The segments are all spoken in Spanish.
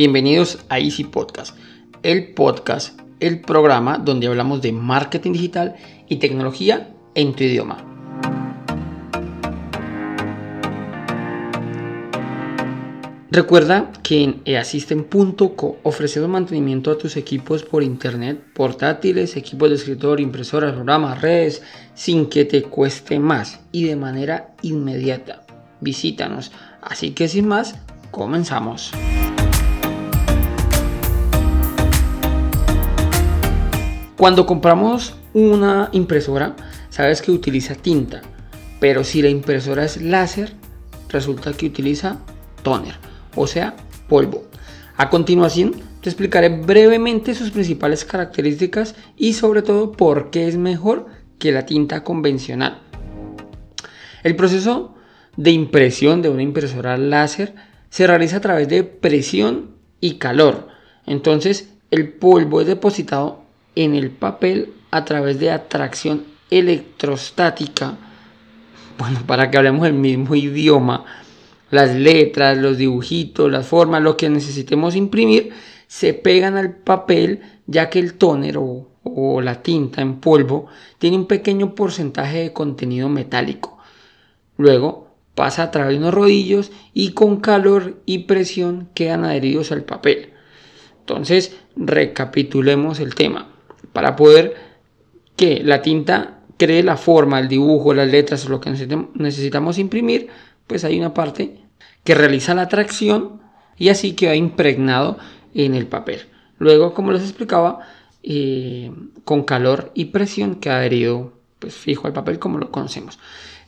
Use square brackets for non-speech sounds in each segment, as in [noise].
Bienvenidos a Easy Podcast, el podcast, el programa donde hablamos de marketing digital y tecnología en tu idioma. Recuerda que en easystem.co ofrecemos mantenimiento a tus equipos por internet, portátiles, equipos de escritorio, impresoras, programas, redes, sin que te cueste más y de manera inmediata. Visítanos. Así que sin más, comenzamos. Cuando compramos una impresora, sabes que utiliza tinta, pero si la impresora es láser, resulta que utiliza toner, o sea, polvo. A continuación, te explicaré brevemente sus principales características y sobre todo por qué es mejor que la tinta convencional. El proceso de impresión de una impresora láser se realiza a través de presión y calor. Entonces, el polvo es depositado en el papel a través de atracción electrostática. Bueno, [laughs] para que hablemos el mismo idioma, las letras, los dibujitos, las formas, lo que necesitemos imprimir, se pegan al papel ya que el tóner o, o la tinta en polvo tiene un pequeño porcentaje de contenido metálico. Luego pasa a través de unos rodillos y con calor y presión quedan adheridos al papel. Entonces, recapitulemos el tema para poder que la tinta cree la forma, el dibujo, las letras, lo que necesitamos imprimir, pues hay una parte que realiza la tracción y así queda impregnado en el papel. Luego, como les explicaba, eh, con calor y presión queda adherido pues, fijo al papel como lo conocemos.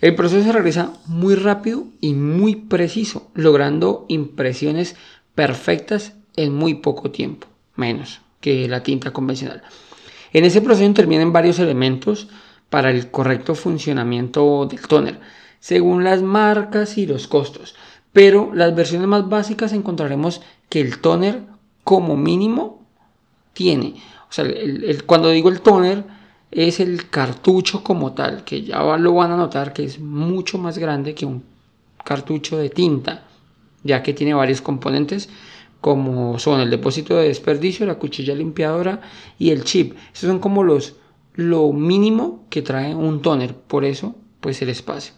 El proceso se realiza muy rápido y muy preciso, logrando impresiones perfectas en muy poco tiempo, menos que la tinta convencional. En ese proceso intervienen varios elementos para el correcto funcionamiento del toner, según las marcas y los costos. Pero las versiones más básicas encontraremos que el toner como mínimo tiene, o sea, cuando digo el toner es el cartucho como tal, que ya lo van a notar que es mucho más grande que un cartucho de tinta, ya que tiene varios componentes como son el depósito de desperdicio, la cuchilla limpiadora y el chip. Esos son como los lo mínimo que trae un toner, por eso pues el espacio.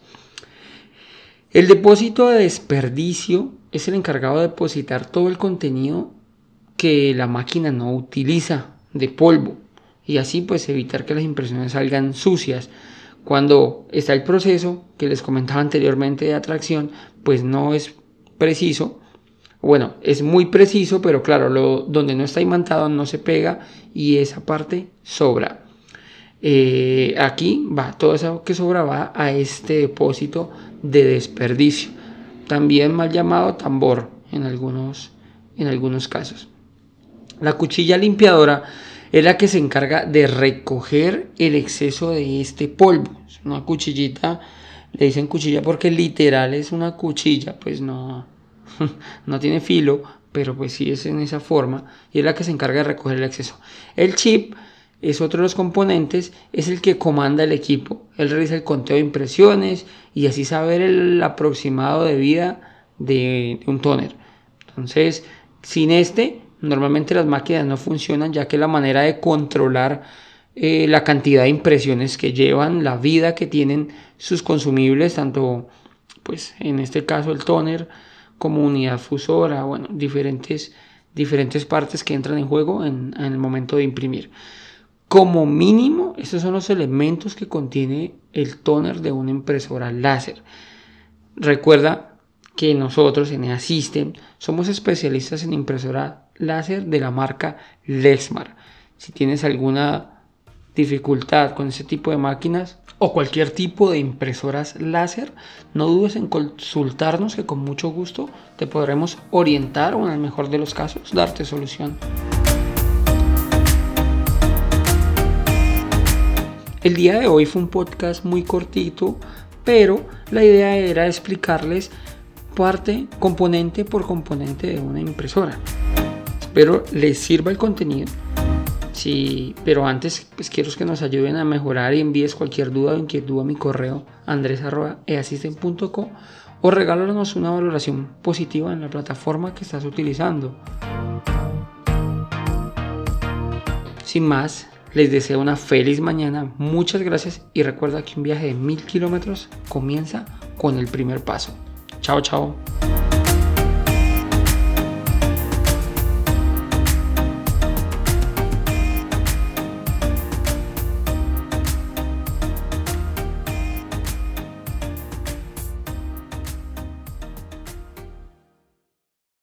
El depósito de desperdicio es el encargado de depositar todo el contenido que la máquina no utiliza de polvo y así pues evitar que las impresiones salgan sucias. Cuando está el proceso que les comentaba anteriormente de atracción, pues no es preciso bueno, es muy preciso, pero claro, lo, donde no está imantado no se pega y esa parte sobra. Eh, aquí va, todo eso que sobra va a este depósito de desperdicio, también mal llamado tambor en algunos, en algunos casos. La cuchilla limpiadora es la que se encarga de recoger el exceso de este polvo. Es una cuchillita, le dicen cuchilla porque literal es una cuchilla, pues no, [laughs] no tiene filo, pero pues sí es en esa forma y es la que se encarga de recoger el exceso. El chip es otro de los componentes, es el que comanda el equipo. Él realiza el conteo de impresiones y así saber el aproximado de vida de, un toner. Entonces, sin este, normalmente las máquinas no funcionan ya que la manera de controlar eh, la cantidad de impresiones que llevan, la vida que tienen sus consumibles, tanto pues en este caso el toner, como unidad fusora, bueno, diferentes, diferentes partes que entran en juego en, el momento de imprimir. Como mínimo, estos son los elementos que contiene el toner de una impresora láser. Recuerda que nosotros en EA System somos especialistas en impresora láser de la marca Lexmar. Si tienes alguna dificultad con ese tipo de máquinas, o cualquier tipo de impresoras láser, no dudes en consultarnos que con mucho gusto te podremos orientar o en el mejor de los casos darte solución. El día de hoy fue un podcast muy cortito, pero la idea era explicarles parte, componente por componente de una impresora. Espero les sirva el contenido Pero antes pues quiero que nos ayuden a mejorar y envíes cualquier duda o inquietud a mi correo andres.easisten.co o regálanos una valoración positiva en la plataforma que estás utilizando. Sin más, les deseo una feliz mañana, muchas gracias y recuerda que un viaje de mil kilómetros comienza con el primer paso. Chao, chao.